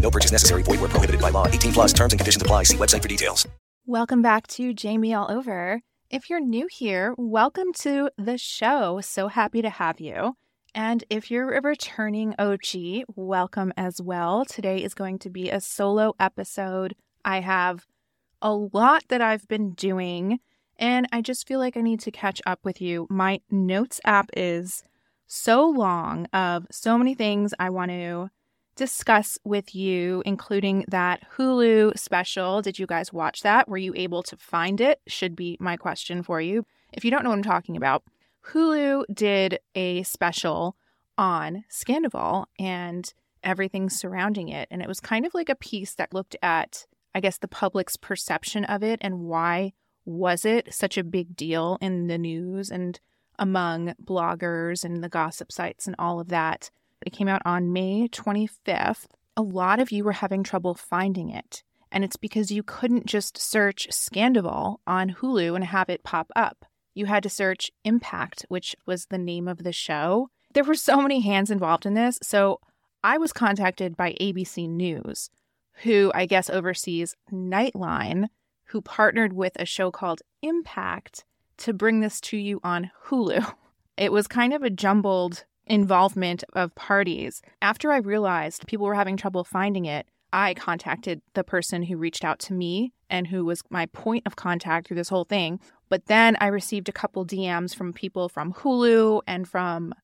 No purchase necessary. Void where prohibited by law. 18 plus terms and conditions apply. See website for details. Welcome back to Jamie All Over. If you're new here, welcome to the show. So happy to have you. And if you're a returning OG, welcome as well. Today is going to be a solo episode. I have a lot that I've been doing, and I just feel like I need to catch up with you. My notes app is so long of so many things I want to discuss with you, including that Hulu special. Did you guys watch that? Were you able to find it? Should be my question for you. If you don't know what I'm talking about, Hulu did a special on Scandoval and everything surrounding it. And it was kind of like a piece that looked at, I guess, the public's perception of it and why was it such a big deal in the news and among bloggers and the gossip sites and all of that. It came out on May 25th. A lot of you were having trouble finding it. And it's because you couldn't just search Scandoval on Hulu and have it pop up. You had to search Impact, which was the name of the show. There were so many hands involved in this. So I was contacted by ABC News, who I guess oversees Nightline, who partnered with a show called Impact to bring this to you on Hulu. It was kind of a jumbled involvement of parties. After I realized people were having trouble finding it, I contacted the person who reached out to me and who was my point of contact through this whole thing. But then I received a couple DMs from people from Hulu and from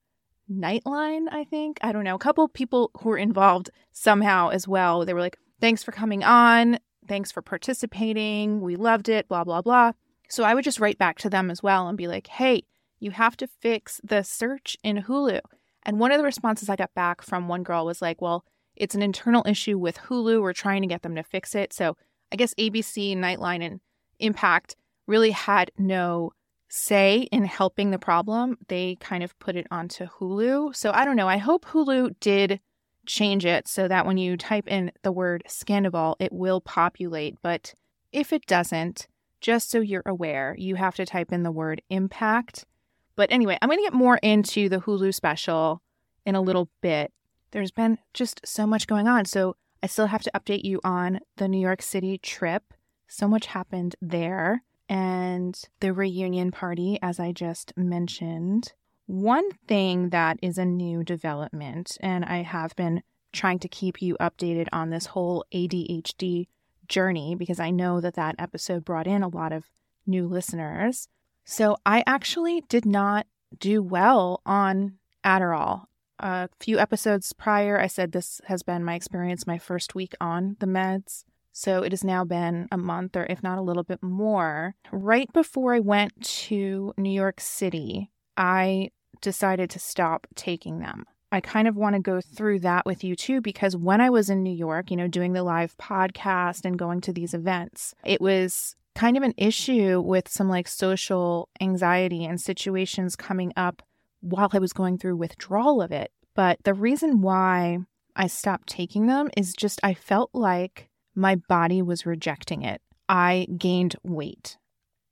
Nightline, I think. I don't know. A couple people who were involved somehow as well. They were like, thanks for coming on. Thanks for participating. We loved it, blah, blah, blah. So I would just write back to them as well and be like, hey, you have to fix the search in Hulu. And one of the responses I got back from one girl was like, well, it's an internal issue with Hulu. We're trying to get them to fix it. So I guess ABC, Nightline, and Impact really had no say in helping the problem. They kind of put it onto Hulu. So I don't know. I hope Hulu did change it so that when you type in the word Scandoval, it will populate. But if it doesn't, just so you're aware, you have to type in the word impact. But anyway, I'm going to get more into the Hulu special in a little bit. There's been just so much going on. So I still have to update you on the New York City trip. So much happened there. And the reunion party, as I just mentioned. One thing that is a new development, and I have been trying to keep you updated on this whole ADHD journey because I know that that episode brought in a lot of new listeners. So I actually did not do well on Adderall. A few episodes prior, I said this has been my experience my first week on the meds. So it has now been a month, or if not a little bit more. Right before I went to New York City, I decided to stop taking them. I kind of want to go through that with you too, because when I was in New York, you know, doing the live podcast and going to these events, it was kind of an issue with some like social anxiety and situations coming up while I was going through withdrawal of it. But the reason why I stopped taking them is just I felt like my body was rejecting it. I gained weight.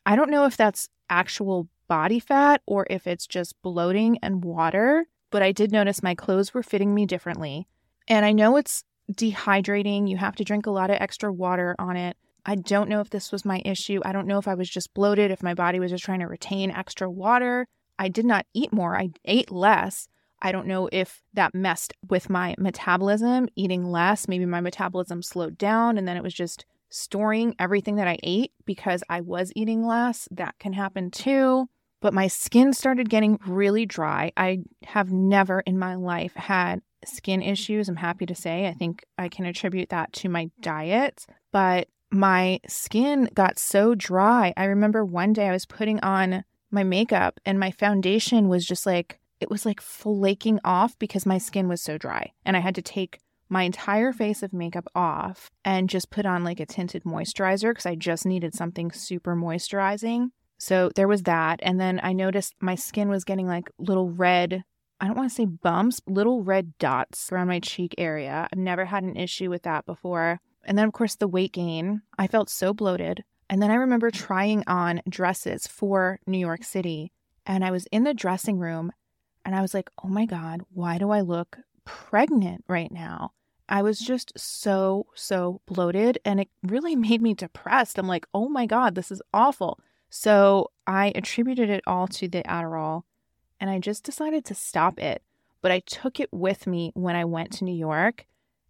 I don't know if that's actual body fat or if it's just bloating and water, but I did notice my clothes were fitting me differently. And I know it's dehydrating. You have to drink a lot of extra water on it. I don't know if this was my issue. I don't know if I was just bloated, if my body was just trying to retain extra water. I did not eat more, I ate less. I don't know if that messed with my metabolism, eating less. Maybe my metabolism slowed down and then it was just storing everything that I ate because I was eating less. That can happen too. But my skin started getting really dry. I have never in my life had skin issues, I'm happy to say. I think I can attribute that to my diet. But my skin got so dry. I remember one day I was putting on my makeup and my foundation was just like, it was like flaking off because my skin was so dry. And I had to take my entire face of makeup off and just put on like a tinted moisturizer because I just needed something super moisturizing. So there was that. And then I noticed my skin was getting like little red, I don't want to say bumps, little red dots around my cheek area. I've never had an issue with that before. And then, of course, the weight gain. I felt so bloated. And then I remember trying on dresses for New York City. And I was in the dressing room and I was like, oh my God, why do I look pregnant right now? I was just so, so bloated and it really made me depressed. I'm like, oh my God, this is awful. So I attributed it all to the Adderall and I just decided to stop it. But I took it with me when I went to New York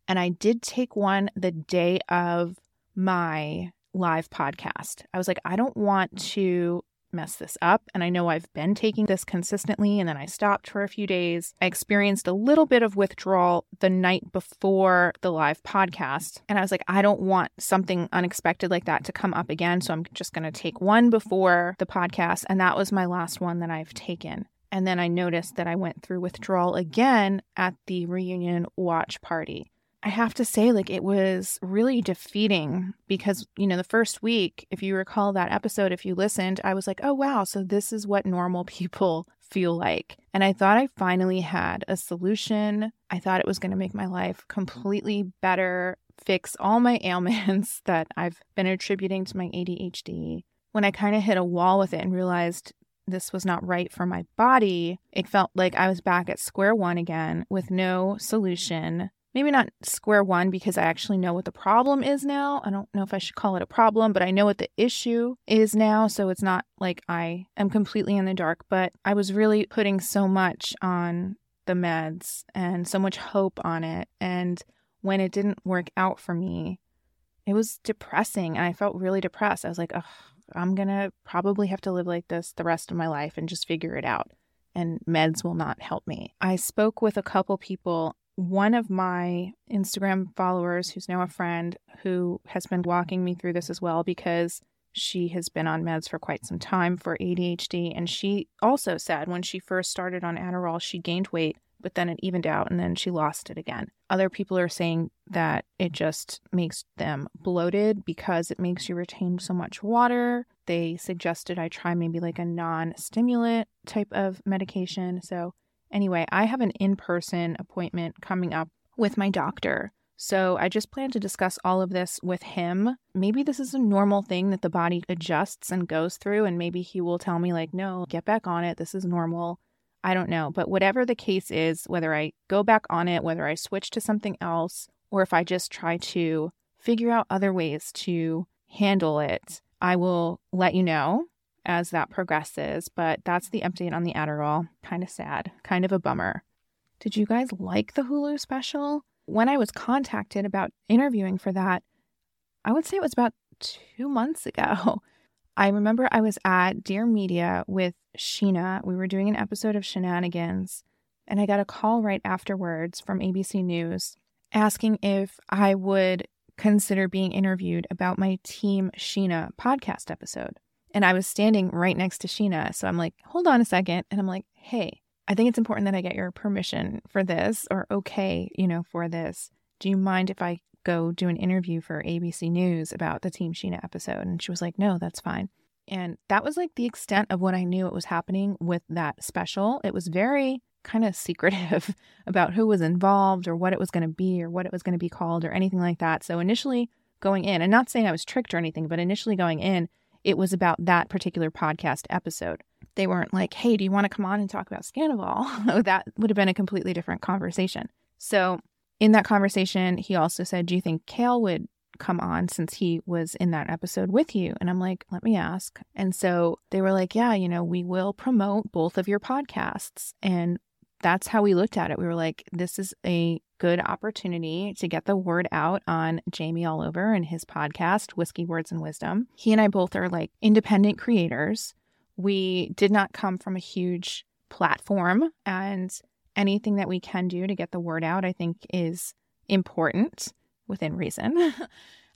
and I did take one the day of my live podcast. I was like, I don't want to mess this up. And I know I've been taking this consistently and then I stopped for a few days. I experienced a little bit of withdrawal the night before the live podcast. And I was like, I don't want something unexpected like that to come up again. So I'm just going to take one before the podcast. And that was my last one that I've taken. And then I noticed that I went through withdrawal again at the reunion watch party. I have to say, like, it was really defeating because, you know, the first week, if you recall that episode, if you listened, I was like, oh, wow, so this is what normal people feel like. And I thought I finally had a solution. I thought it was going to make my life completely better, fix all my ailments that I've been attributing to my ADHD. When I kind of hit a wall with it and realized this was not right for my body, it felt like I was back at square one again with no solution maybe not square one because I actually know what the problem is now. I don't know if I should call it a problem, but I know what the issue is now. So it's not like I am completely in the dark, but I was really putting so much on the meds and so much hope on it. And when it didn't work out for me, it was depressing. And I felt really depressed. I was like, oh, I'm going to probably have to live like this the rest of my life and just figure it out. And meds will not help me. I spoke with a couple people one of my Instagram followers, who's now a friend, who has been walking me through this as well because she has been on meds for quite some time for ADHD. And she also said when she first started on Adderall, she gained weight, but then it evened out and then she lost it again. Other people are saying that it just makes them bloated because it makes you retain so much water. They suggested I try maybe like a non stimulant type of medication. So Anyway, I have an in person appointment coming up with my doctor. So I just plan to discuss all of this with him. Maybe this is a normal thing that the body adjusts and goes through, and maybe he will tell me, like, no, get back on it. This is normal. I don't know. But whatever the case is, whether I go back on it, whether I switch to something else, or if I just try to figure out other ways to handle it, I will let you know as that progresses. But that's the update on the Adderall. Kind of sad, kind of a bummer. Did you guys like the Hulu special? When I was contacted about interviewing for that, I would say it was about two months ago. I remember I was at Dear Media with Scheana. We were doing an episode of Scheananigans, and I got a call right afterwards from ABC News asking if I would consider being interviewed about my Team Scheana podcast episode. And I was standing right next to Scheana. So I'm like, hold on a second. And I'm like, hey, I think it's important that I get your permission for this or okay, you know, for this. Do you mind if I go do an interview for ABC News about the Team Scheana episode? And she was like, no, that's fine. And that was like the extent of what I knew it was happening with that special. It was very kind of secretive about who was involved or what it was going to be or what it was going to be called or anything like that. So initially going in, and not saying I was tricked or anything, but initially going in, it was about that particular podcast episode. They weren't like, hey, do you want to come on and talk about Scandoval? Oh, that would have been a completely different conversation. So, in that conversation, he also said, Do you think Kale would come on since he was in that episode with you? And I'm like, Let me ask. And so they were like, Yeah, you know, we will promote both of your podcasts. And that's how we looked at it. We were like, this is a good opportunity to get the word out on Jamie All Over and his podcast, Whiskey Words and Wisdom. He and I both are like independent creators. We did not come from a huge platform, and anything that we can do to get the word out, I think, is important within reason.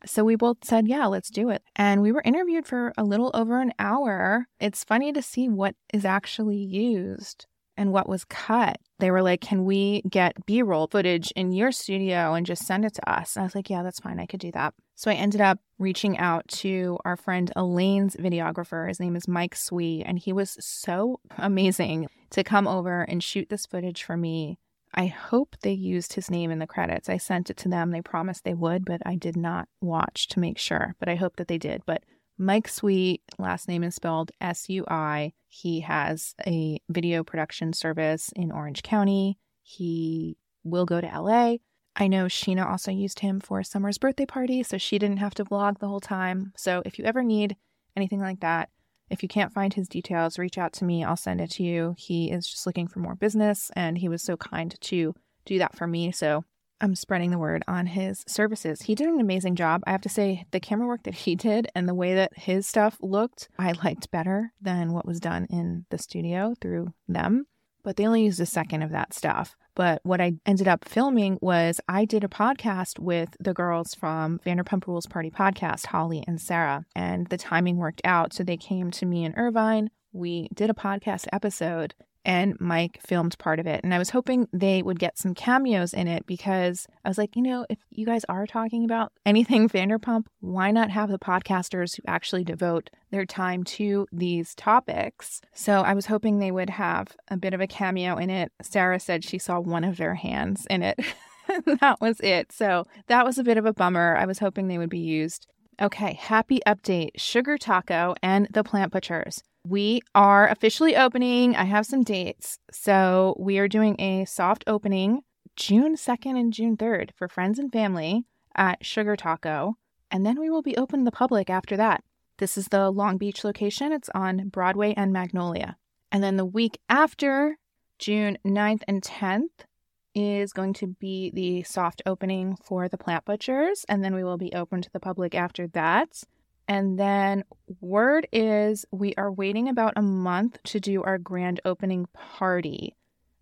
So we both said, yeah, let's do it. And we were interviewed for a little over an hour. It's funny to see what is actually used and what was cut. They were like, can we get B roll footage in your studio and just send it to us? And I was like, yeah, that's fine. I could do that. So I ended up reaching out to our friend Elaine's videographer. His name is Mike Sui, and he was so amazing to come over and shoot this footage for me I hope they used his name in the credits. I sent it to them. They promised they would, but I did not watch to make sure. But I hope that they did. But Mike Sui, last name is spelled S U I. He has a video production service in Orange County. He will go to LA. I know Scheana also used him for Summer's birthday party, so she didn't have to vlog the whole time. So if you ever need anything like that, if you can't find his details, reach out to me. I'll send it to you. He is just looking for more business and he was so kind to do that for me. So I'm spreading the word on his services. He did an amazing job. I have to say, the camera work that he did and the way that his stuff looked, I liked better than what was done in the studio through them. But they only used a second of that stuff. But what I ended up filming was I did a podcast with the girls from Vanderpump Rules Party podcast, Holly and Sarah, and the timing worked out. So they came to me in Irvine. We did a podcast episode and Mike filmed part of it. And I was hoping they would get some cameos in it because I was like, you know, if you guys are talking about anything Vanderpump, why not have the podcasters who actually devote their time to these topics? So I was hoping they would have a bit of a cameo in it. Sarah said she saw one of their hands in it. that was it. So that was a bit of a bummer. I was hoping they would be used. Okay, happy update Sugar Taco and the Plant Butchers we are officially opening. I have some dates. So we are doing a soft opening June 2nd and June 3rd for friends and family at Sugar Taco. And then we will be open to the public after that. This is the Long Beach location. It's on Broadway and Magnolia. And then the week after, June 9th and 10th, is going to be the soft opening for the Plant Butchers. And then we will be open to the public after that. And then word is we are waiting about a month to do our grand opening party.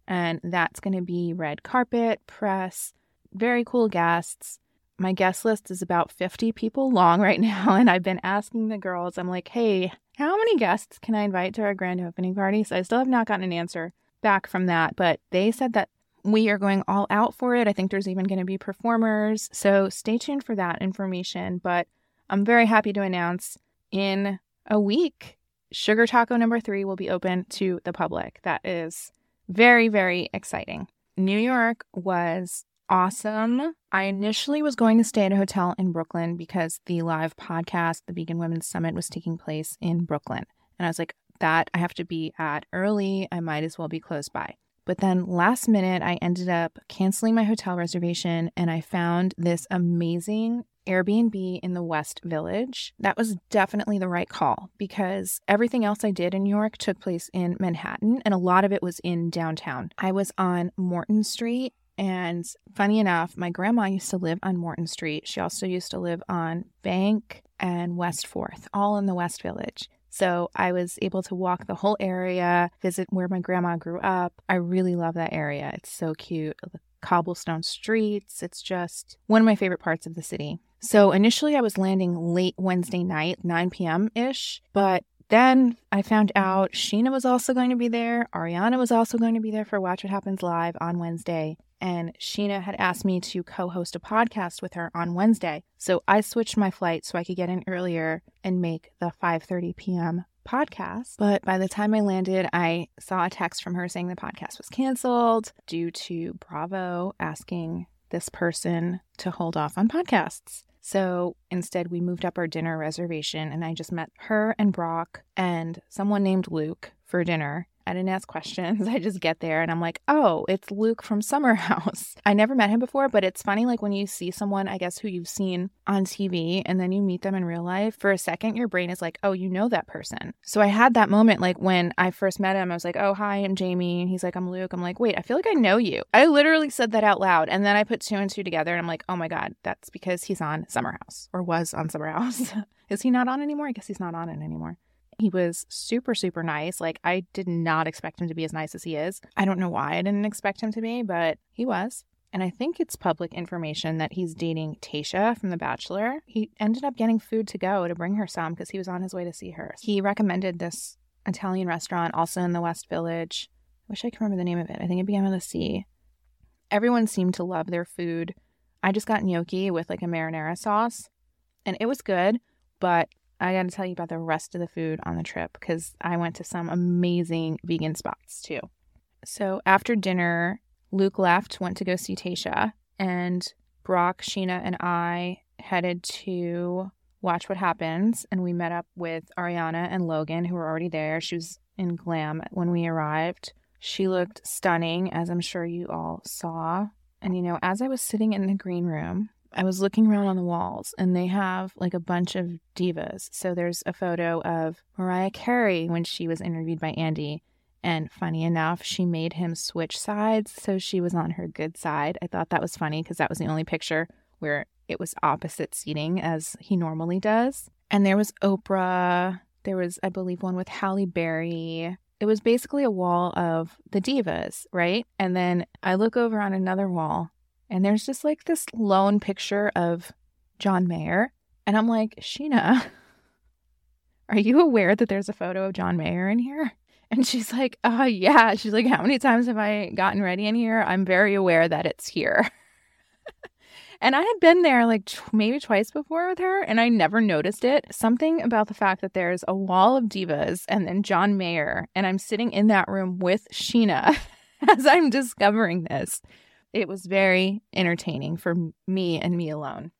And that's going to be red carpet, press, very cool guests. My guest list is about 50 people long right now. And I've been asking the girls, I'm like, hey, how many guests can I invite to our grand opening party? So I still have not gotten an answer back from that. But they said that we are going all out for it. I think there's even going to be performers. So stay tuned for that information. But I'm very happy to announce in a week, Sugar Taco number three will be open to the public. That is very, very exciting. New York was awesome. I initially was going to stay at a hotel in Brooklyn because the live podcast, the Vegan Women's Summit, was taking place in Brooklyn. And I was like, that I have to be at early. I might as well be close by. But then last minute, I ended up canceling my hotel reservation and I found this amazing Airbnb in the West Village. That was definitely the right call because everything else I did in New York took place in Manhattan and a lot of it was in downtown. I was on Morton Street. And funny enough, my grandma used to live on Morton Street. She also used to live on Bank and West 4th, all in the West Village. So I was able to walk the whole area, visit where my grandma grew up. I really love that area. It's so cute. The cobblestone streets. It's just one of my favorite parts of the city. So initially, I was landing late Wednesday night, 9 p.m. ish, but then I found out Scheana was also going to be there. Ariana was also going to be there for Watch What Happens Live on Wednesday. And Scheana had asked me to co host a podcast with her on Wednesday. So I switched my flight so I could get in earlier and make the 5:30 p.m. podcast. But by the time I landed, I saw a text from her saying the podcast was canceled due to Bravo asking this person to hold off on podcasts. So instead, we moved up our dinner reservation, and I just met her and Brock and someone named Luke for dinner. I didn't ask questions. I just get there and I'm like, oh, it's Luke from Summer House. I never met him before, but it's funny, like when you see someone, I guess, who you've seen on TV and then you meet them in real life, for a second, your brain is like, oh, you know that person. So I had that moment, like when I first met him, I was like, oh, hi, I'm Jamie. And he's like, I'm Luke. I'm like, wait, I feel like I know you. I literally said that out loud. And then I put two and two together and I'm like, oh my God, that's because he's on Summer House or was on Summer House. is he not on anymore? I guess he's not on it anymore. He was super, super nice. Like, I did not expect him to be as nice as he is. I don't know why I didn't expect him to be, but he was. And I think it's public information that he's dating Tayshia from The Bachelor. He ended up getting food to go to bring her some because he was on his way to see her. He recommended this Italian restaurant also in the West Village. I wish I could remember the name of it. I think it began with a C. Everyone seemed to love their food. I just got gnocchi with like a marinara sauce and it was good, but I got to tell you about the rest of the food on the trip because I went to some amazing vegan spots too. So after dinner, Luke left, went to go see Tayshia, and Brock, Scheana, and I headed to watch what happens. And we met up with Ariana and Logan, who were already there. She was in glam when we arrived. She looked stunning, as I'm sure you all saw. And, you know, as I was sitting in the green room, I was looking around on the walls and they have like a bunch of divas. So there's a photo of Mariah Carey when she was interviewed by Andy. And funny enough, she made him switch sides. So she was on her good side. I thought that was funny because that was the only picture where it was opposite seating as he normally does. And there was Oprah. There was, I believe, one with Halle Berry. It was basically a wall of the divas, right? And then I look over on another wall and there's just like this lone picture of John Mayer. And I'm like, Scheana, are you aware that there's a photo of John Mayer in here? And she's like, Oh, yeah. She's like, how many times have I gotten ready in here? I'm very aware that it's here. and I had been there like maybe twice before with her, and I never noticed it. Something about the fact that there's a wall of divas and then John Mayer, and I'm sitting in that room with Scheana as I'm discovering this it was very entertaining for me and me alone.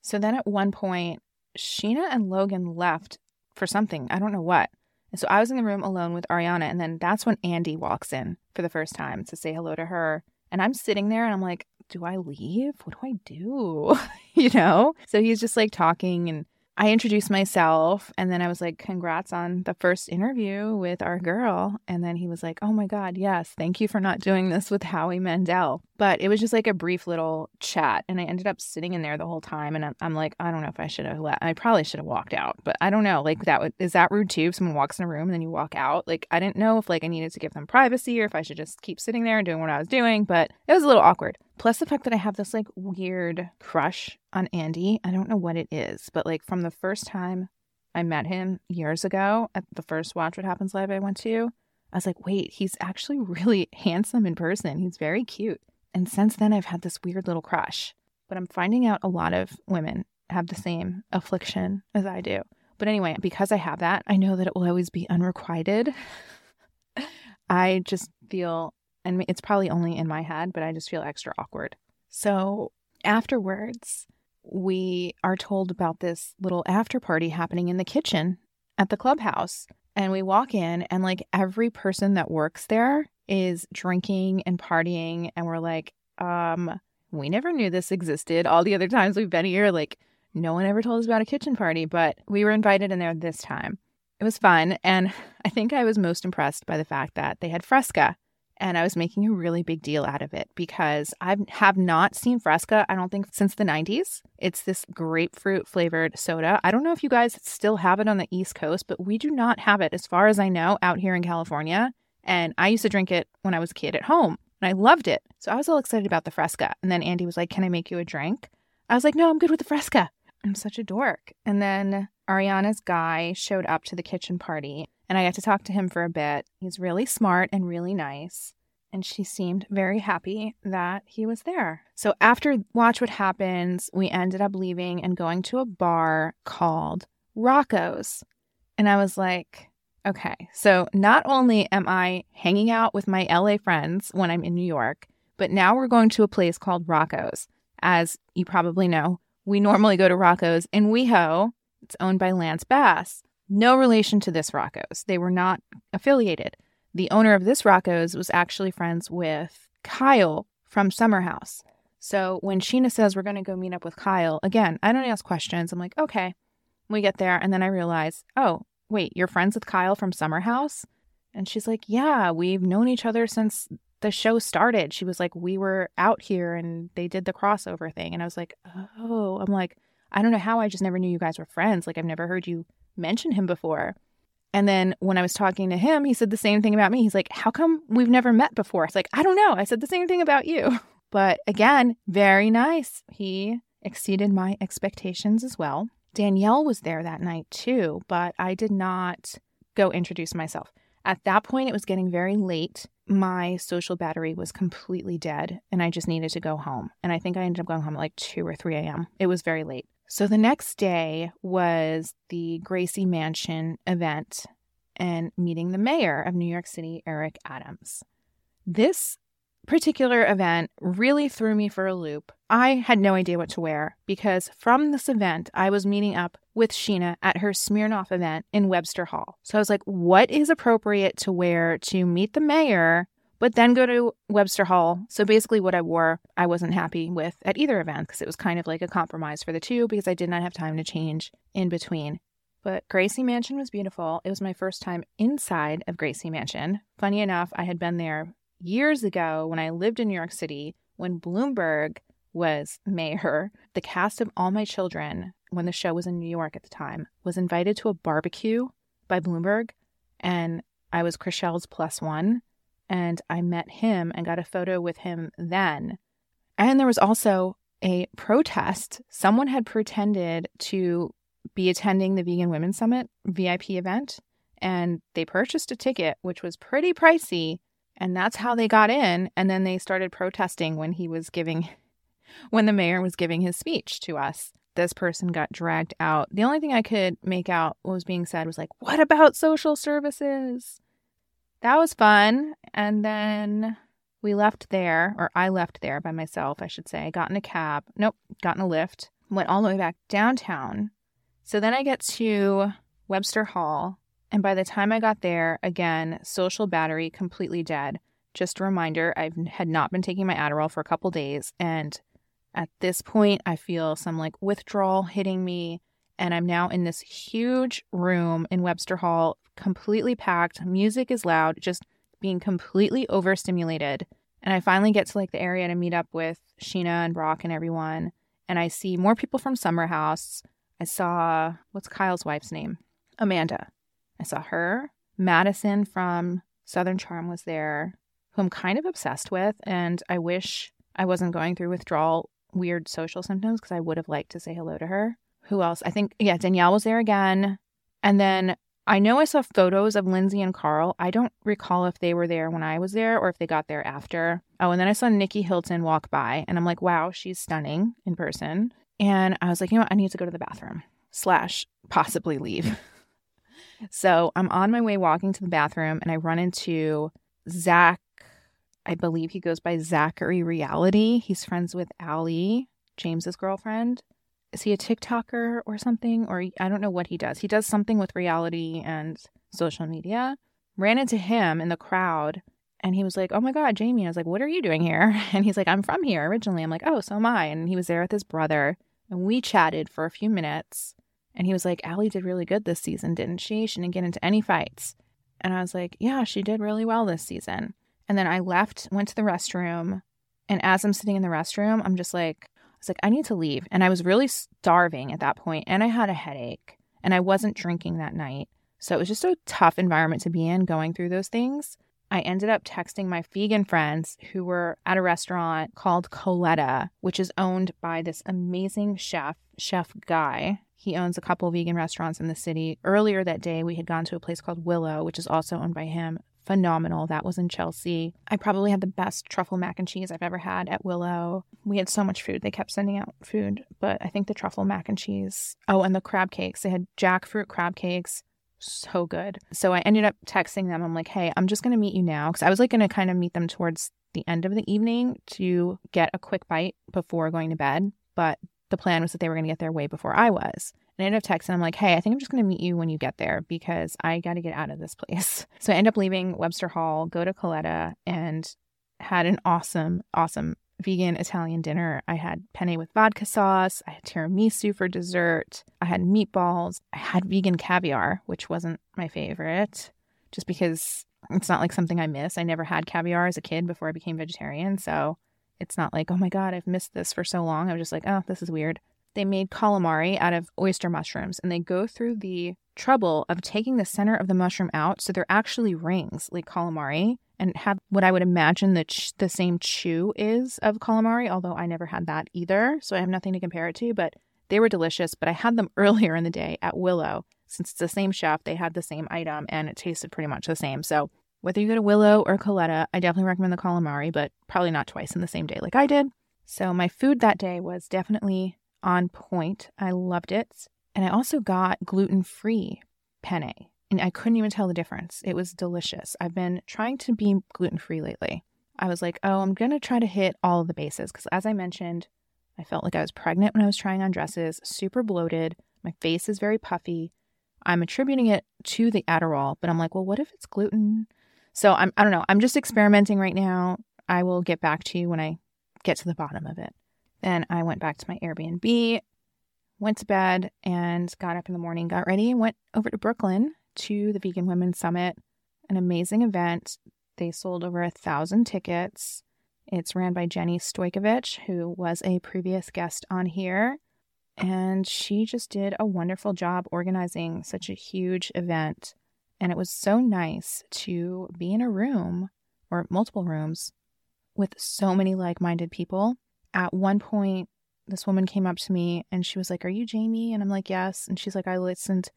So then at one point, Scheana and Logan left for something. I don't know what. And so I was in the room alone with Ariana. And then that's when Andy walks in for the first time to say hello to her. And I'm sitting there and I'm like, do I leave? What do I do? you know? So he's just like talking and I introduced myself and then I was like, congrats on the first interview with our girl. And then he was like, oh my God, yes, thank you for not doing this with Howie Mandel. But it was just like a brief little chat. And I ended up sitting in there the whole time. And I'm, I'm like, I don't know if I should have left. I probably should have walked out, but I don't know. Like, that would, is that rude too? If someone walks in a room and then you walk out? Like, I didn't know if like I needed to give them privacy or if I should just keep sitting there and doing what I was doing, but it was a little awkward. Plus the fact that I have this like weird crush on Andy. I don't know what it is, but like from the first time I met him years ago at the first Watch What Happens Live I went to, I was like, wait, he's actually really handsome in person. He's very cute. And since then, I've had this weird little crush. But I'm finding out a lot of women have the same affliction as I do. But anyway, because I have that, I know that it will always be unrequited. I just feel and it's probably only in my head, but I just feel extra awkward. So afterwards, we are told about this little after party happening in the kitchen at the clubhouse. And we walk in, and like every person that works there is drinking and partying. And we're like, um, we never knew this existed. All the other times we've been here, like, no one ever told us about a kitchen party, but we were invited in there this time. It was fun. And I think I was most impressed by the fact that they had fresca and I was making a really big deal out of it because I have not seen Fresca, I don't think, since the 90s. It's this grapefruit flavored soda. I don't know if you guys still have it on the East Coast, but we do not have it, as far as I know, out here in California. And I used to drink it when I was a kid at home, and I loved it. So I was all excited about the Fresca. And then Andy was like, Can I make you a drink? I was like, No, I'm good with the Fresca. I'm such a dork. And then Ariana's guy showed up to the kitchen party and I got to talk to him for a bit. He's really smart and really nice. And she seemed very happy that he was there. So after Watch What Happens, we ended up leaving and going to a bar called Rocco's. And I was like, okay, so not only am I hanging out with my LA friends when I'm in New York, but now we're going to a place called Rocco's. As you probably know, we normally go to Rocco's in WeHo. It's owned by Lance Bass. No relation to this Rocco's. They were not affiliated. the owner of this Rocco's was actually friends with Kyle from Summer House. So when Scheana says we're going to go meet up with Kyle, again, I don't ask questions. I'm like, okay. We get there, and then I realize, oh, wait, you're friends with Kyle from Summer House? And she's like, yeah, we've known each other since the show started. She was like, we were out here and they did the crossover thing. And I was like, oh, I'm like, I don't know how I just never knew you guys were friends. Like, I've never heard you mention him before. And then when I was talking to him, he said the same thing about me. He's like, How come we've never met before? It's like, I don't know. I said the same thing about you. But again, very nice. He exceeded my expectations as well. Danielle was there that night too, but I did not go introduce myself. At that point, it was getting very late. My social battery was completely dead, and I just needed to go home. And I think I ended up going home at like 2 or 3 a.m. It was very late. So the next day was the Gracie Mansion event and meeting the mayor of New York City, Eric Adams. This particular event really threw me for a loop. I had no idea what to wear because from this event, I was meeting up with Scheana at her Smirnoff event in Webster Hall. So I was like, what is appropriate to wear to meet the mayor, but then go to Webster Hall? So basically, what I wore, I wasn't happy with at either event because it was kind of like a compromise for the two because I did not have time to change in between. But Gracie Mansion was beautiful. It was my first time inside of Gracie Mansion. Funny enough, I had been there years ago when I lived in New York City, when Bloomberg was mayor, the cast of All My Children, when the show was in New York at the time, was invited to a barbecue by Bloomberg. And I was Chrishell's plus one. And I met him and got a photo with him then. And there was also a protest. Someone had pretended to be attending the Vegan Women's Summit VIP event, and they purchased a ticket, which was pretty pricey and that's how they got in. And then they started protesting when he was giving, when the mayor was giving his speech to us. This person got dragged out. The only thing I could make out what was being said was like, what about social services? That was fun. And then we left there, or I left there by myself, I should say. Got in a cab. Nope, got in a Lyft. Went all the way back downtown. So then I get to Webster Hall and by the time I got there, again, social battery completely dead. Just a reminder, I had not been taking my Adderall for a couple days. And at this point, I feel some like withdrawal hitting me. And I'm now in this huge room in Webster Hall, completely packed. Music is loud, just being completely overstimulated. And I finally get to like the area to meet up with Scheana and Brock and everyone. And I see more people from Summer House. I saw, what's Kyle's wife's name? Amanda. I saw her. Madison from Southern Charm was there, who I'm kind of obsessed with. And I wish I wasn't going through withdrawal, weird social symptoms because I would have liked to say hello to her. Who else? I think, yeah, Danielle was there again. And then I know I saw photos of Lindsay and Carl. I don't recall if they were there when I was there or if they got there after. Oh, and then I saw Nicky Hilton walk by and I'm like, wow, she's stunning in person. And I was like, you know what? I need to go to the bathroom slash possibly leave. So I'm on my way walking to the bathroom and I run into Zach. I believe he goes by Zachary Reality. He's friends with Allie, James's girlfriend. Is he a TikToker or something? Or I don't know what he does. He does something with reality and social media. Ran into him in the crowd and he was like, Oh my God, Jamie. I was like, What are you doing here? And he's like, I'm from here originally. I'm like, Oh, so am I. And he was there with his brother. And we chatted for a few minutes. And he was like, Allie did really good this season, didn't she? She didn't get into any fights. And I was like, yeah, she did really well this season. And then I left, went to the restroom. And as I'm sitting in the restroom, I'm just like, was like, I need to leave. And I was really starving at that point, and I had a headache, and I wasn't drinking that night. So it was just a tough environment to be in going through those things. I ended up texting my vegan friends who were at a restaurant called Coletta, which is owned by this amazing chef, Chef Guy. He owns a couple vegan restaurants in the city. Earlier that day, we had gone to a place called Willow, which is also owned by him. Phenomenal. That was in Chelsea. I probably had the best truffle mac and cheese I've ever had at Willow. We had so much food. They kept sending out food, but I think the truffle mac and cheese. Oh, and the crab cakes. They had jackfruit crab cakes. So good. So I ended up texting them. I'm like, hey, I'm just going to meet you now. Cause I was like going to kind of meet them towards the end of the evening to get a quick bite before going to bed. But the plan was that they were going to get there way before I was. And I ended up texting. I'm like, hey, I think I'm just going to meet you when you get there because I got to get out of this place. So I end up leaving Webster Hall, go to Coletta, and had an awesome, awesome vegan Italian dinner. I had penne with vodka sauce. I had tiramisu for dessert. I had meatballs. I had vegan caviar, which wasn't my favorite, just because it's not like something I miss. I never had caviar as a kid before I became vegetarian. So it's not like, oh my God, I've missed this for so long. I was just like, oh, this is weird. They made calamari out of oyster mushrooms and they go through the trouble of taking the center of the mushroom out. So they're actually rings like calamari and have what I would imagine the, ch- the same chew is of calamari, although I never had that either. So I have nothing to compare it to, but they were delicious. But I had them earlier in the day at Willow. Since it's the same chef, they had the same item and it tasted pretty much the same. So whether you go to Willow or Coletta, I definitely recommend the calamari, but probably not twice in the same day like I did. So my food that day was definitely on point. I loved it. And I also got gluten free penne, and I couldn't even tell the difference. It was delicious. I've been trying to be gluten free lately. I was like, oh, I'm going to try to hit all of the bases because, as I mentioned, I felt like I was pregnant when I was trying on dresses, super bloated. My face is very puffy. I'm attributing it to the Adderall, but I'm like, well, what if it's gluten? So I'm I don't know. I'm just experimenting right now. I will get back to you when I get to the bottom of it. Then I went back to my Airbnb, went to bed, and got up in the morning, got ready, went over to Brooklyn to the Vegan Women's Summit, an amazing event. They sold over a thousand tickets. It's ran by Jenny Stojkovic, who was a previous guest on here. And she just did a wonderful job organizing such a huge event. And it was so nice to be in a room or multiple rooms with so many like minded people. At one point, this woman came up to me and she was like, Are you Jamie? And I'm like, Yes. And she's like, I listened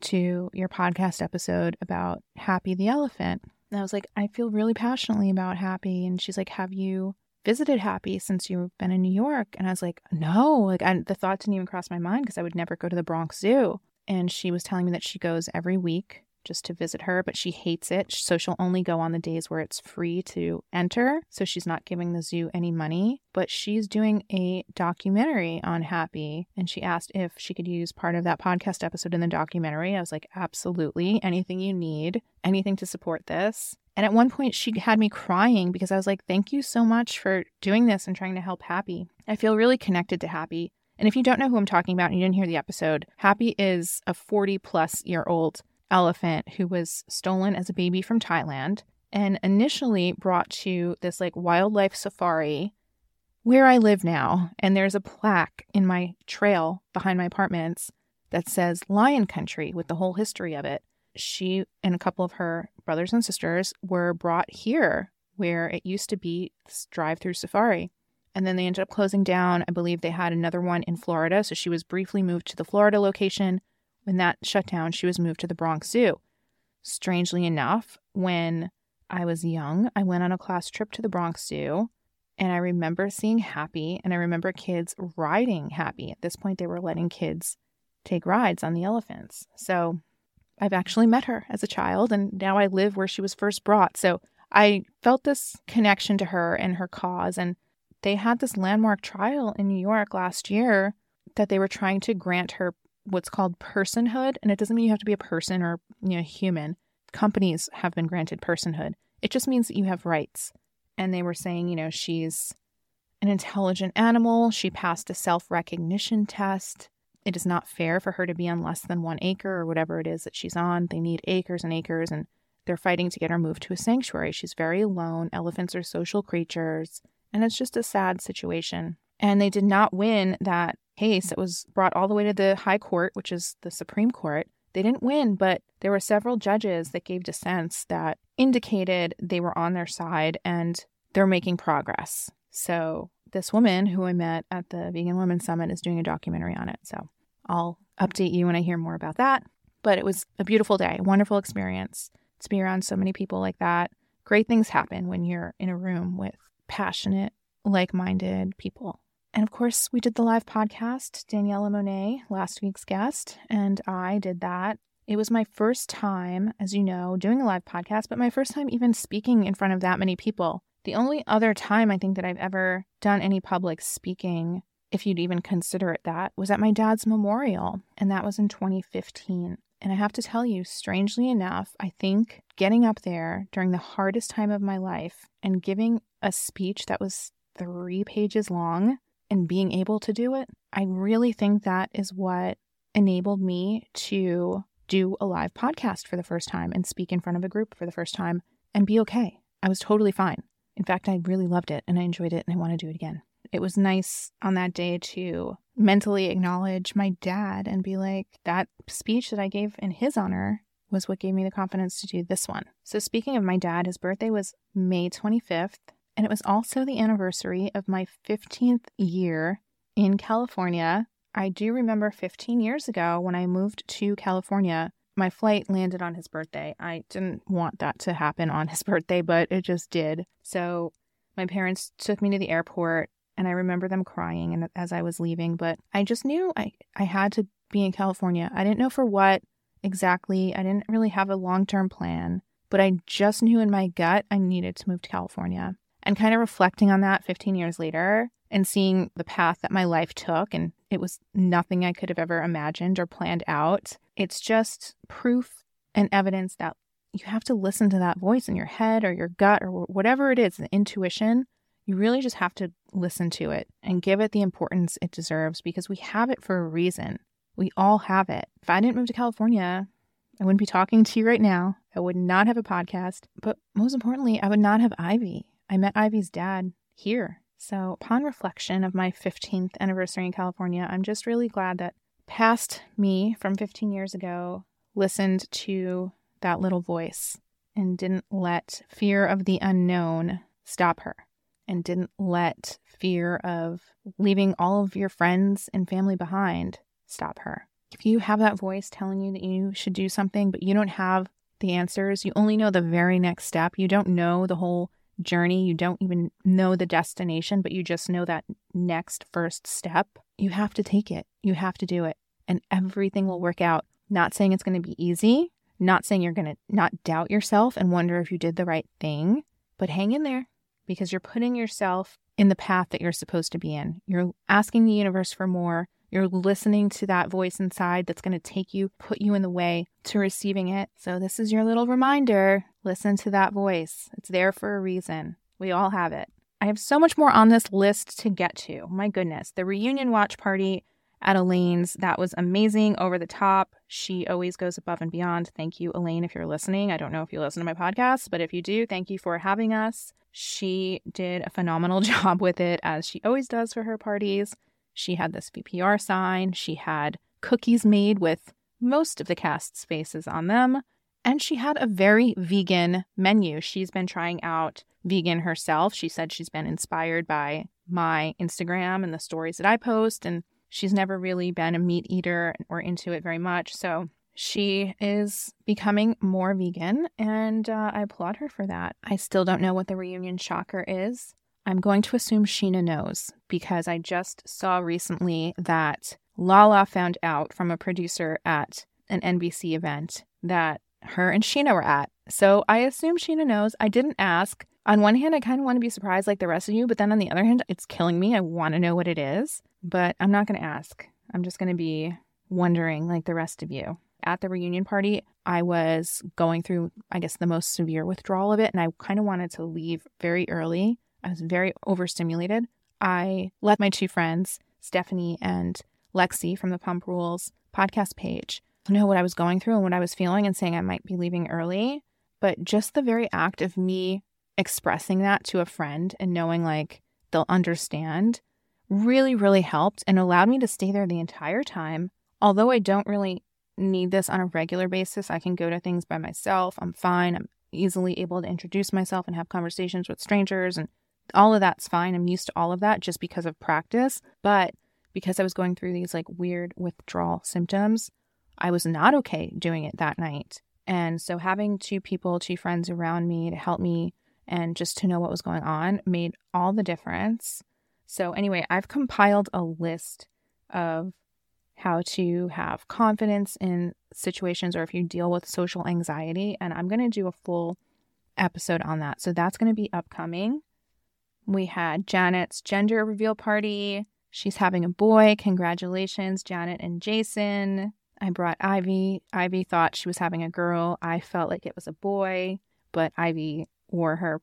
to your podcast episode about Happy the elephant. And I was like, I feel really passionately about Happy. And she's like, Have you visited Happy since you've been in New York? And I was like, No, like I, the thought didn't even cross my mind because I would never go to the Bronx Zoo. And she was telling me that she goes every week just to visit her, but she hates it. So she'll only go on the days where it's free to enter. So she's not giving the zoo any money. But she's doing a documentary on Happy. And she asked if she could use part of that podcast episode in the documentary. I was like, absolutely. Anything you need, anything to support this. And at one point, she had me crying because I was like, thank you so much for doing this and trying to help Happy. I feel really connected to Happy. And if you don't know who I'm talking about and you didn't hear the episode, Happy is a 40 plus year old elephant who was stolen as a baby from Thailand and initially brought to this like wildlife safari where I live now. And there's a plaque in my trail behind my apartments that says Lion Country with the whole history of it. She and a couple of her brothers and sisters were brought here where it used to be this drive through safari. And then they ended up closing down. I believe they had another one in Florida. So she was briefly moved to the Florida location. When that shut down, she was moved to the Bronx Zoo. Strangely enough, when I was young, I went on a class trip to the Bronx Zoo and I remember seeing Happy and I remember kids riding Happy. At this point, they were letting kids take rides on the elephants. So I've actually met her as a child and now I live where she was first brought. So I felt this connection to her and her cause. And they had this landmark trial in New York last year that they were trying to grant her what's called personhood, and it doesn't mean you have to be a person or you know human. Companies have been granted personhood. It just means that you have rights. And they were saying, you know, she's an intelligent animal. She passed a self recognition test. It is not fair for her to be on less than one acre or whatever it is that she's on. They need acres and acres, and they're fighting to get her moved to a sanctuary. She's very alone. Elephants are social creatures, and it's just a sad situation. And they did not win that case. It was brought all the way to the High Court, which is the Supreme Court. They didn't win, but there were several judges that gave dissents that indicated they were on their side and they're making progress. So, this woman who I met at the Vegan Women's Summit is doing a documentary on it. So, I'll update you when I hear more about that. But it was a beautiful day, wonderful experience to be around so many people like that. Great things happen when you're in a room with passionate, like minded people. And of course, we did the live podcast. Daniella Monet, last week's guest, and I did that. It was my first time, as you know, doing a live podcast, but my first time even speaking in front of that many people. The only other time I think that I've ever done any public speaking if you'd even consider it that, was at my dad's memorial, and that was in 2015. And I have to tell you, strangely enough, I think getting up there during the hardest time of my life and giving a speech that was three pages long and being able to do it, I really think that is what enabled me to do a live podcast for the first time and speak in front of a group for the first time and be okay. I was totally fine. In fact, I really loved it and I enjoyed it and I want to do it again. It was nice on that day to mentally acknowledge my dad and be like, that speech that I gave in his honor was what gave me the confidence to do this one. So, speaking of my dad, his birthday was May 25th, and it was also the anniversary of my 15th year in California. I do remember 15 years ago when I moved to California, my flight landed on his birthday. I didn't want that to happen on his birthday, but it just did. So, my parents took me to the airport and I remember them crying as I was leaving, but I just knew I, I had to be in California. I didn't know for what exactly. I didn't really have a long term plan, but I just knew in my gut I needed to move to California. And kind of reflecting on that 15 years later and seeing the path that my life took, and it was nothing I could have ever imagined or planned out. It's just proof and evidence that you have to listen to that voice in your head or your gut or whatever it is, the intuition you really just have to listen to it and give it the importance it deserves because we have it for a reason. We all have it. If I didn't move to California, I wouldn't be talking to you right now. I would not have a podcast. But most importantly, I would not have Ivy. I met Ivy's dad here. So, upon reflection of my 15th anniversary in California, I'm just really glad that past me from 15 years ago listened to that little voice and didn't let fear of the unknown stop her and didn't let fear of leaving all of your friends and family behind stop her. If you have that voice telling you that you should do something, but you don't have the answers, you only know the very next step, you don't know the whole journey, you don't even know the destination, but you just know that next first step, you have to take it. You have to do it, and everything will work out. Not saying it's going to be easy, not saying you're going to not doubt yourself and wonder if you did the right thing, but hang in there because you're putting yourself in the path that you're supposed to be in. You're asking the universe for more. You're listening to that voice inside that's going to take you, put you in the way to receiving it. So, this is your little reminder listen to that voice. It's there for a reason. We all have it. I have so much more on this list to get to. My goodness. The reunion watch party at Elaine's, that was amazing, over the top. She always goes above and beyond. Thank you, Elaine, if you're listening. I don't know if you listen to my podcast, but if you do, thank you for having us. She did a phenomenal job with it, as she always does for her parties. She had this VPR sign, she had cookies made with most of the cast's faces on them, and she had a very vegan menu. She's been trying out vegan herself. She said she's been inspired by my Instagram and the stories that I post, and she's never really been a meat eater or into it very much. So she is becoming more vegan, and uh, I applaud her for that. I still don't know what the reunion shocker is. I'm going to assume Scheana knows because I just saw recently that Lala found out from a producer at an NBC event that her and Scheana were at. So I assume Scheana knows. I didn't ask. On one hand, I kind of want to be surprised like the rest of you, but then on the other hand, it's killing me. I want to know what it is, but I'm not going to ask. I'm just going to be wondering like the rest of you at the reunion party, I was going through, I guess, the most severe withdrawal of it, and I kind of wanted to leave very early. I was very overstimulated. I let my two friends, Stephanie and Lexi from the Pump Rules podcast page, know what I was going through and what I was feeling and saying I might be leaving early. But just the very act of me expressing that to a friend and knowing like they'll understand really, really helped and allowed me to stay there the entire time. Although I don't really need this on a regular basis. I can go to things by myself. I'm fine. I'm easily able to introduce myself and have conversations with strangers and all of that's fine. I'm used to all of that just because of practice. But because I was going through these like weird withdrawal symptoms, I was not okay doing it that night. And so having two people, two friends around me to help me and just to know what was going on made all the difference. So, anyway, I've compiled a list of how to have confidence in situations or if you deal with social anxiety. And I'm going to do a full episode on that. So that's going to be upcoming. We had Janet's gender reveal party. she's having a boy. Congratulations, Janet and Jason. I brought Ivy. Ivy thought she was having a girl. I felt like it was a boy, but Ivy wore her.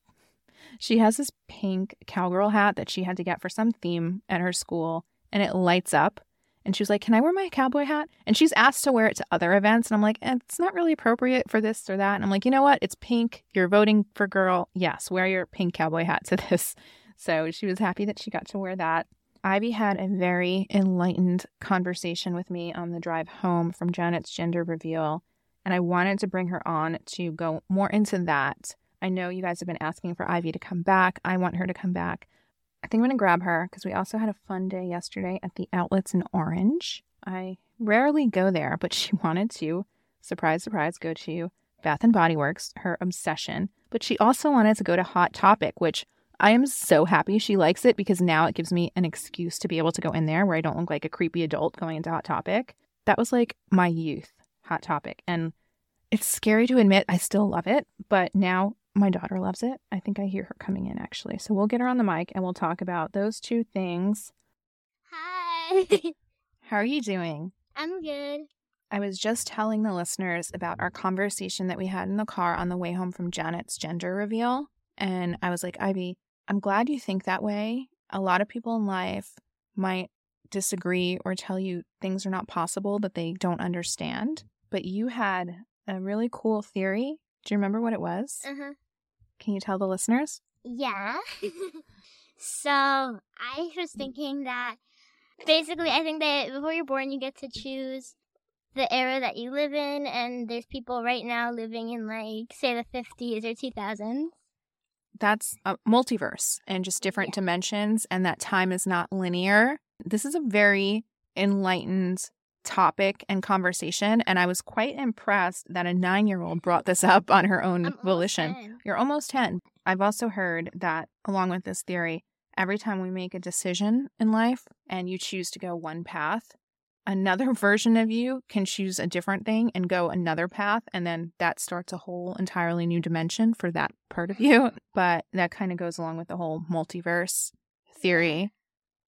She has this pink cowgirl hat that she had to get for some theme at her school, and it lights up. And she was like, Can I wear my cowboy hat? And she's asked to wear it to other events. And I'm like, eh, It's not really appropriate for this or that. And I'm like, You know what? It's pink. You're voting for girl. Yes, wear your pink cowboy hat to this. So she was happy that she got to wear that. Ivy had a very enlightened conversation with me on the drive home from Janet's gender reveal. And I wanted to bring her on to go more into that. I know you guys have been asking for Ivy to come back. I want her to come back. I think I'm going to grab her because we also had a fun day yesterday at the outlets in Orange. I rarely go there, but she wanted to, surprise, surprise, go to Bath and Body Works, her obsession. But she also wanted to go to Hot Topic, which I am so happy she likes it because now it gives me an excuse to be able to go in there where I don't look like a creepy adult going into Hot Topic. That was like my youth, Hot Topic. And it's scary to admit I still love it, but now my daughter loves it. I think I hear her coming in actually. So we'll get her on the mic and we'll talk about those two things. Hi. How are you doing? I'm good. I was just telling the listeners about our conversation that we had in the car on the way home from Janet's gender reveal. And I was like, Ivy, I'm glad you think that way. A lot of people in life might disagree or tell you things are not possible that they don't understand. But you had a really cool theory. Do you remember what it was? Uh huh. Can you tell the listeners? Yeah. so I was thinking that basically, I think that before you're born, you get to choose the era that you live in, and there's people right now living in like say the 50s or 2000s. That's a multiverse and just different Yeah. dimensions, and that time is not linear. This is a very enlightened topic and conversation, and I was quite impressed that a nine year old brought this up on her own I'm volition. 10. You're almost 10. I've also heard that, along with this theory, every time we make a decision in life and you choose to go one path, another version of you can choose a different thing and go another path. And then that starts a whole entirely new dimension for that part of you. But that kind of goes along with the whole multiverse theory.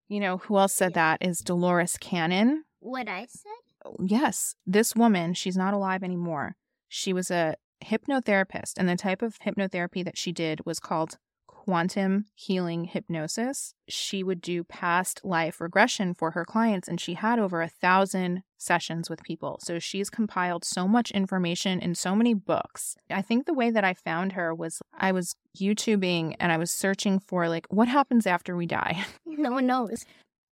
You know, who else said that is Dolores Cannon. What I said? Oh, yes, this woman, she's not alive anymore. She was a hypnotherapist, and the type of hypnotherapy that she did was called quantum healing hypnosis. She would do past life regression for her clients, and she had over a thousand sessions with people. So she's compiled so much information in so many books. I think the way that I found her was I was YouTubing and I was searching for, like, what happens after we die? No one knows.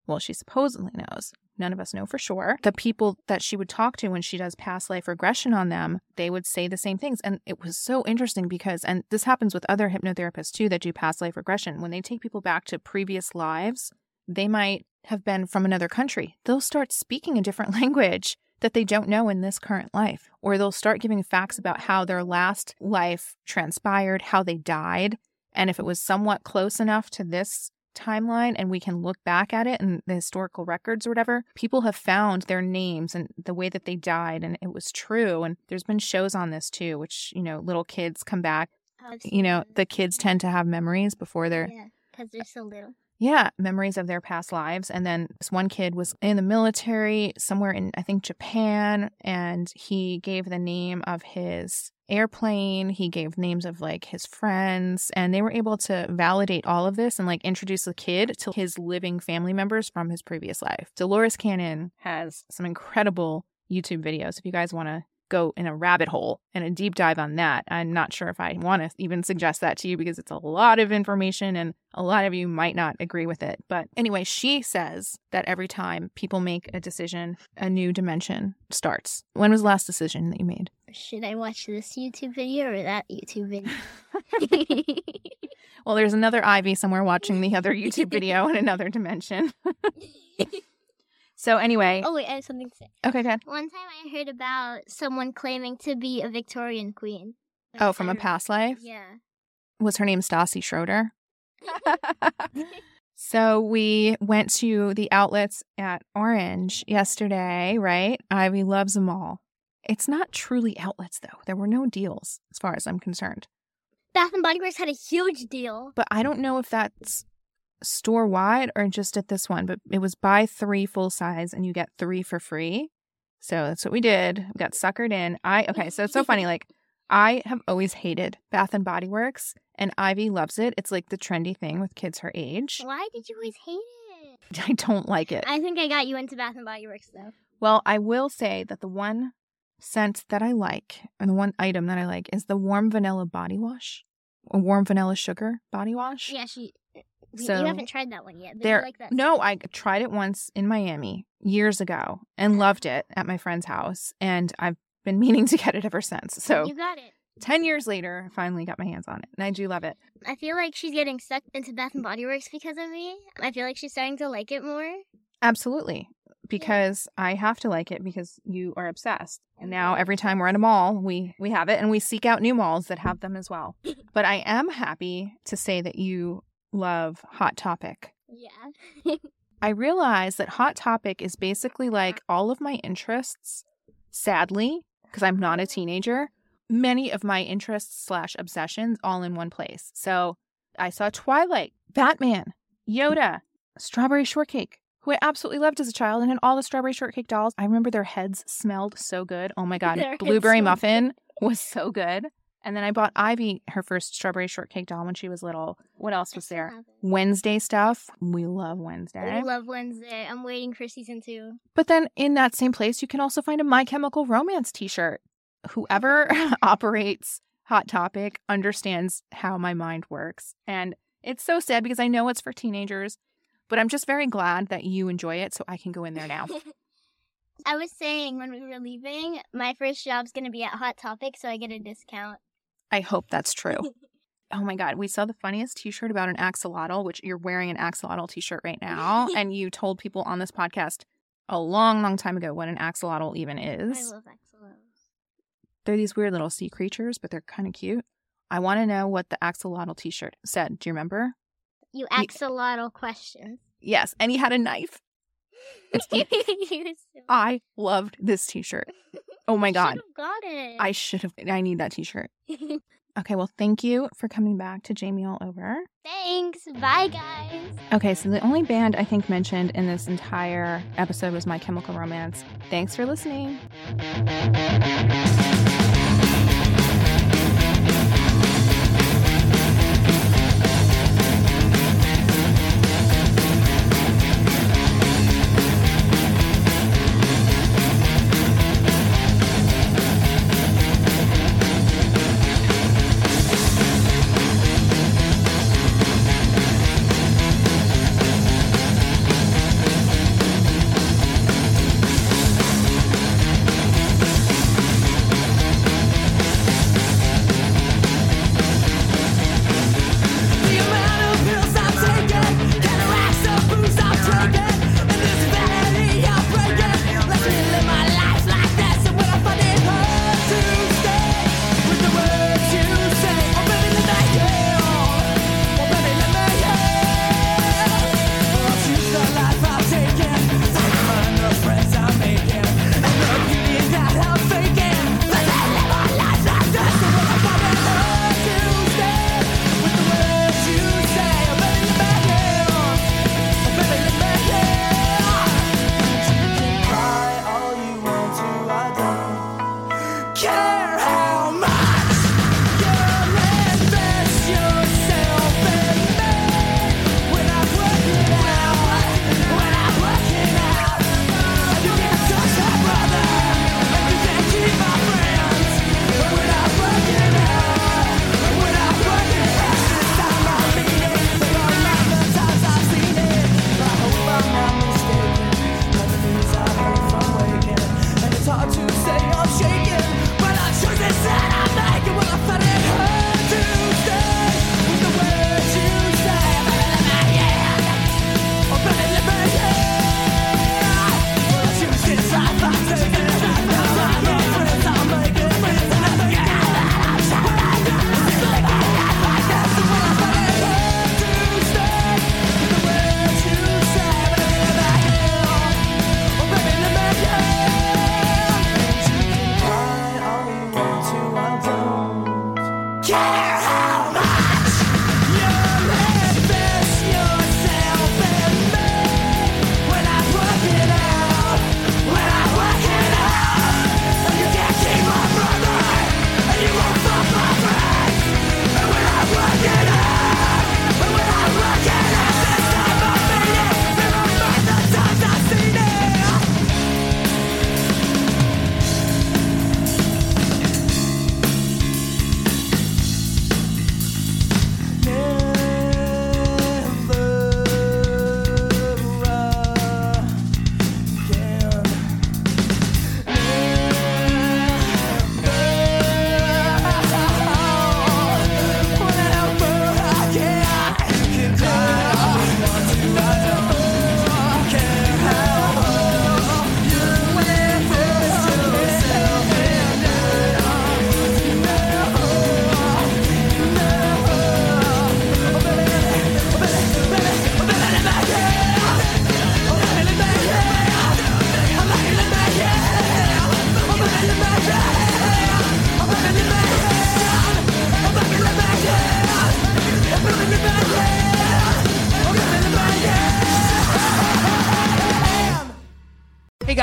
well, she supposedly knows. None of us know for sure. The people that she would talk to when she does past life regression on them, they would say the same things. And it was so interesting because, and this happens with other hypnotherapists too that do past life regression. When they take people back to previous lives, they might have been from another country. They'll start speaking a different language that they don't know in this current life, or they'll start giving facts about how their last life transpired, how they died. And if it was somewhat close enough to this timeline and we can look back at it and the historical records or whatever, people have found their names and the way that they died and it was true. And there's been shows on this too, which, you know, little kids come back. Oh, you know, the kids tend to have memories before they're Yeah, because they're so little. yeah, memories of their past lives. And then this one kid was in the military somewhere in, I think, Japan, and he gave the name of his airplane. He gave names of like his friends, and they were able to validate all of this and like introduce the kid to his living family members from his previous life. Dolores Cannon has some incredible YouTube videos if you guys want to go in a rabbit hole and a deep dive on that. I'm not sure if I want to even suggest that to you because it's a lot of information and a lot of you might not agree with it. But anyway, she says that every time people make a decision, a new dimension starts. When was the last decision that you made? Should I watch this YouTube video or that YouTube video? Well, there's another Ivy somewhere watching the other YouTube video in another dimension. so anyway, oh wait, I have something to say. okay, good. One time I heard about someone claiming to be a Victorian queen. Oh, from I a past life? Yeah. Was her name Stassi Schroeder? so we went to the outlets at Orange yesterday, right? Ivy loves them all. It's not truly outlets though. There were no deals as far as I'm concerned. Bath and Body Works had a huge deal. But I don't know if that's store wide or just at this one, but it was buy three full size and you get three for free. So that's what we did. We got suckered in. I okay, so it's so funny. Like I have always hated Bath and Body Works, and Ivy loves it. It's like the trendy thing with kids her age. Why did you always hate it? I don't like it. I think I got you into Bath and Body Works though. Well, I will say that the one scent that I like, and the one item that I like, is the warm vanilla body wash, a warm vanilla sugar body wash. Yeah, she. So, you haven't tried that one yet. There, like that. no, I tried it once in Miami years ago and loved it at my friend's house, and I've been meaning to get it ever since. So you got it. ten years later, I finally got my hands on it, and I do love it. I feel like she's getting sucked into Bath and Body Works because of me. I feel like she's starting to like it more. Absolutely. Because I have to like it because you are obsessed. And now mm-hmm. every time we're at a mall, we we have it and we seek out new malls that have them as well. But I am happy to say that you love Hot Topic. Yeah. I realize that Hot Topic is basically like all of my interests, sadly, because I'm not a teenager, many of my interests slash obsessions all in one place. So I saw Twilight, Batman, Yoda, Strawberry Shortcake, who I absolutely loved as a child, and then all the Strawberry Shortcake dolls. I remember their heads smelled so good. Oh my God. Their Blueberry Muffin was so good. And then I bought Ivy her first Strawberry Shortcake doll when she was little. What else was there? Wednesday stuff. We love Wednesday. I love Wednesday. I'm waiting for season two. But then in that same place, you can also find a My Chemical Romance t shirt. Whoever operates Hot Topic understands how my mind works. And it's so sad because I know it's for teenagers, but I'm just very glad that you enjoy it so I can go in there now. I was saying when we were leaving, my first job's gonna be at Hot Topic, so I get a discount. I hope that's true. Oh my God, we saw the funniest t shirt about an axolotl, which you're wearing an axolotl t shirt right now. and you told people on this podcast a long, long time ago what an axolotl even is. I love axolotls. They're these weird little sea creatures, but they're kind of cute. I want to know what the axolotl t shirt said. Do you remember? You axolotl questions. Yes. And he had a knife. It's You. I loved this t shirt. Oh my God. got it. I should have. I need that t shirt. Okay. Well, thank you for coming back to Jamie All Over. Thanks. Bye, guys. Okay. So the only band I think mentioned in this entire episode was My Chemical Romance. Thanks for listening.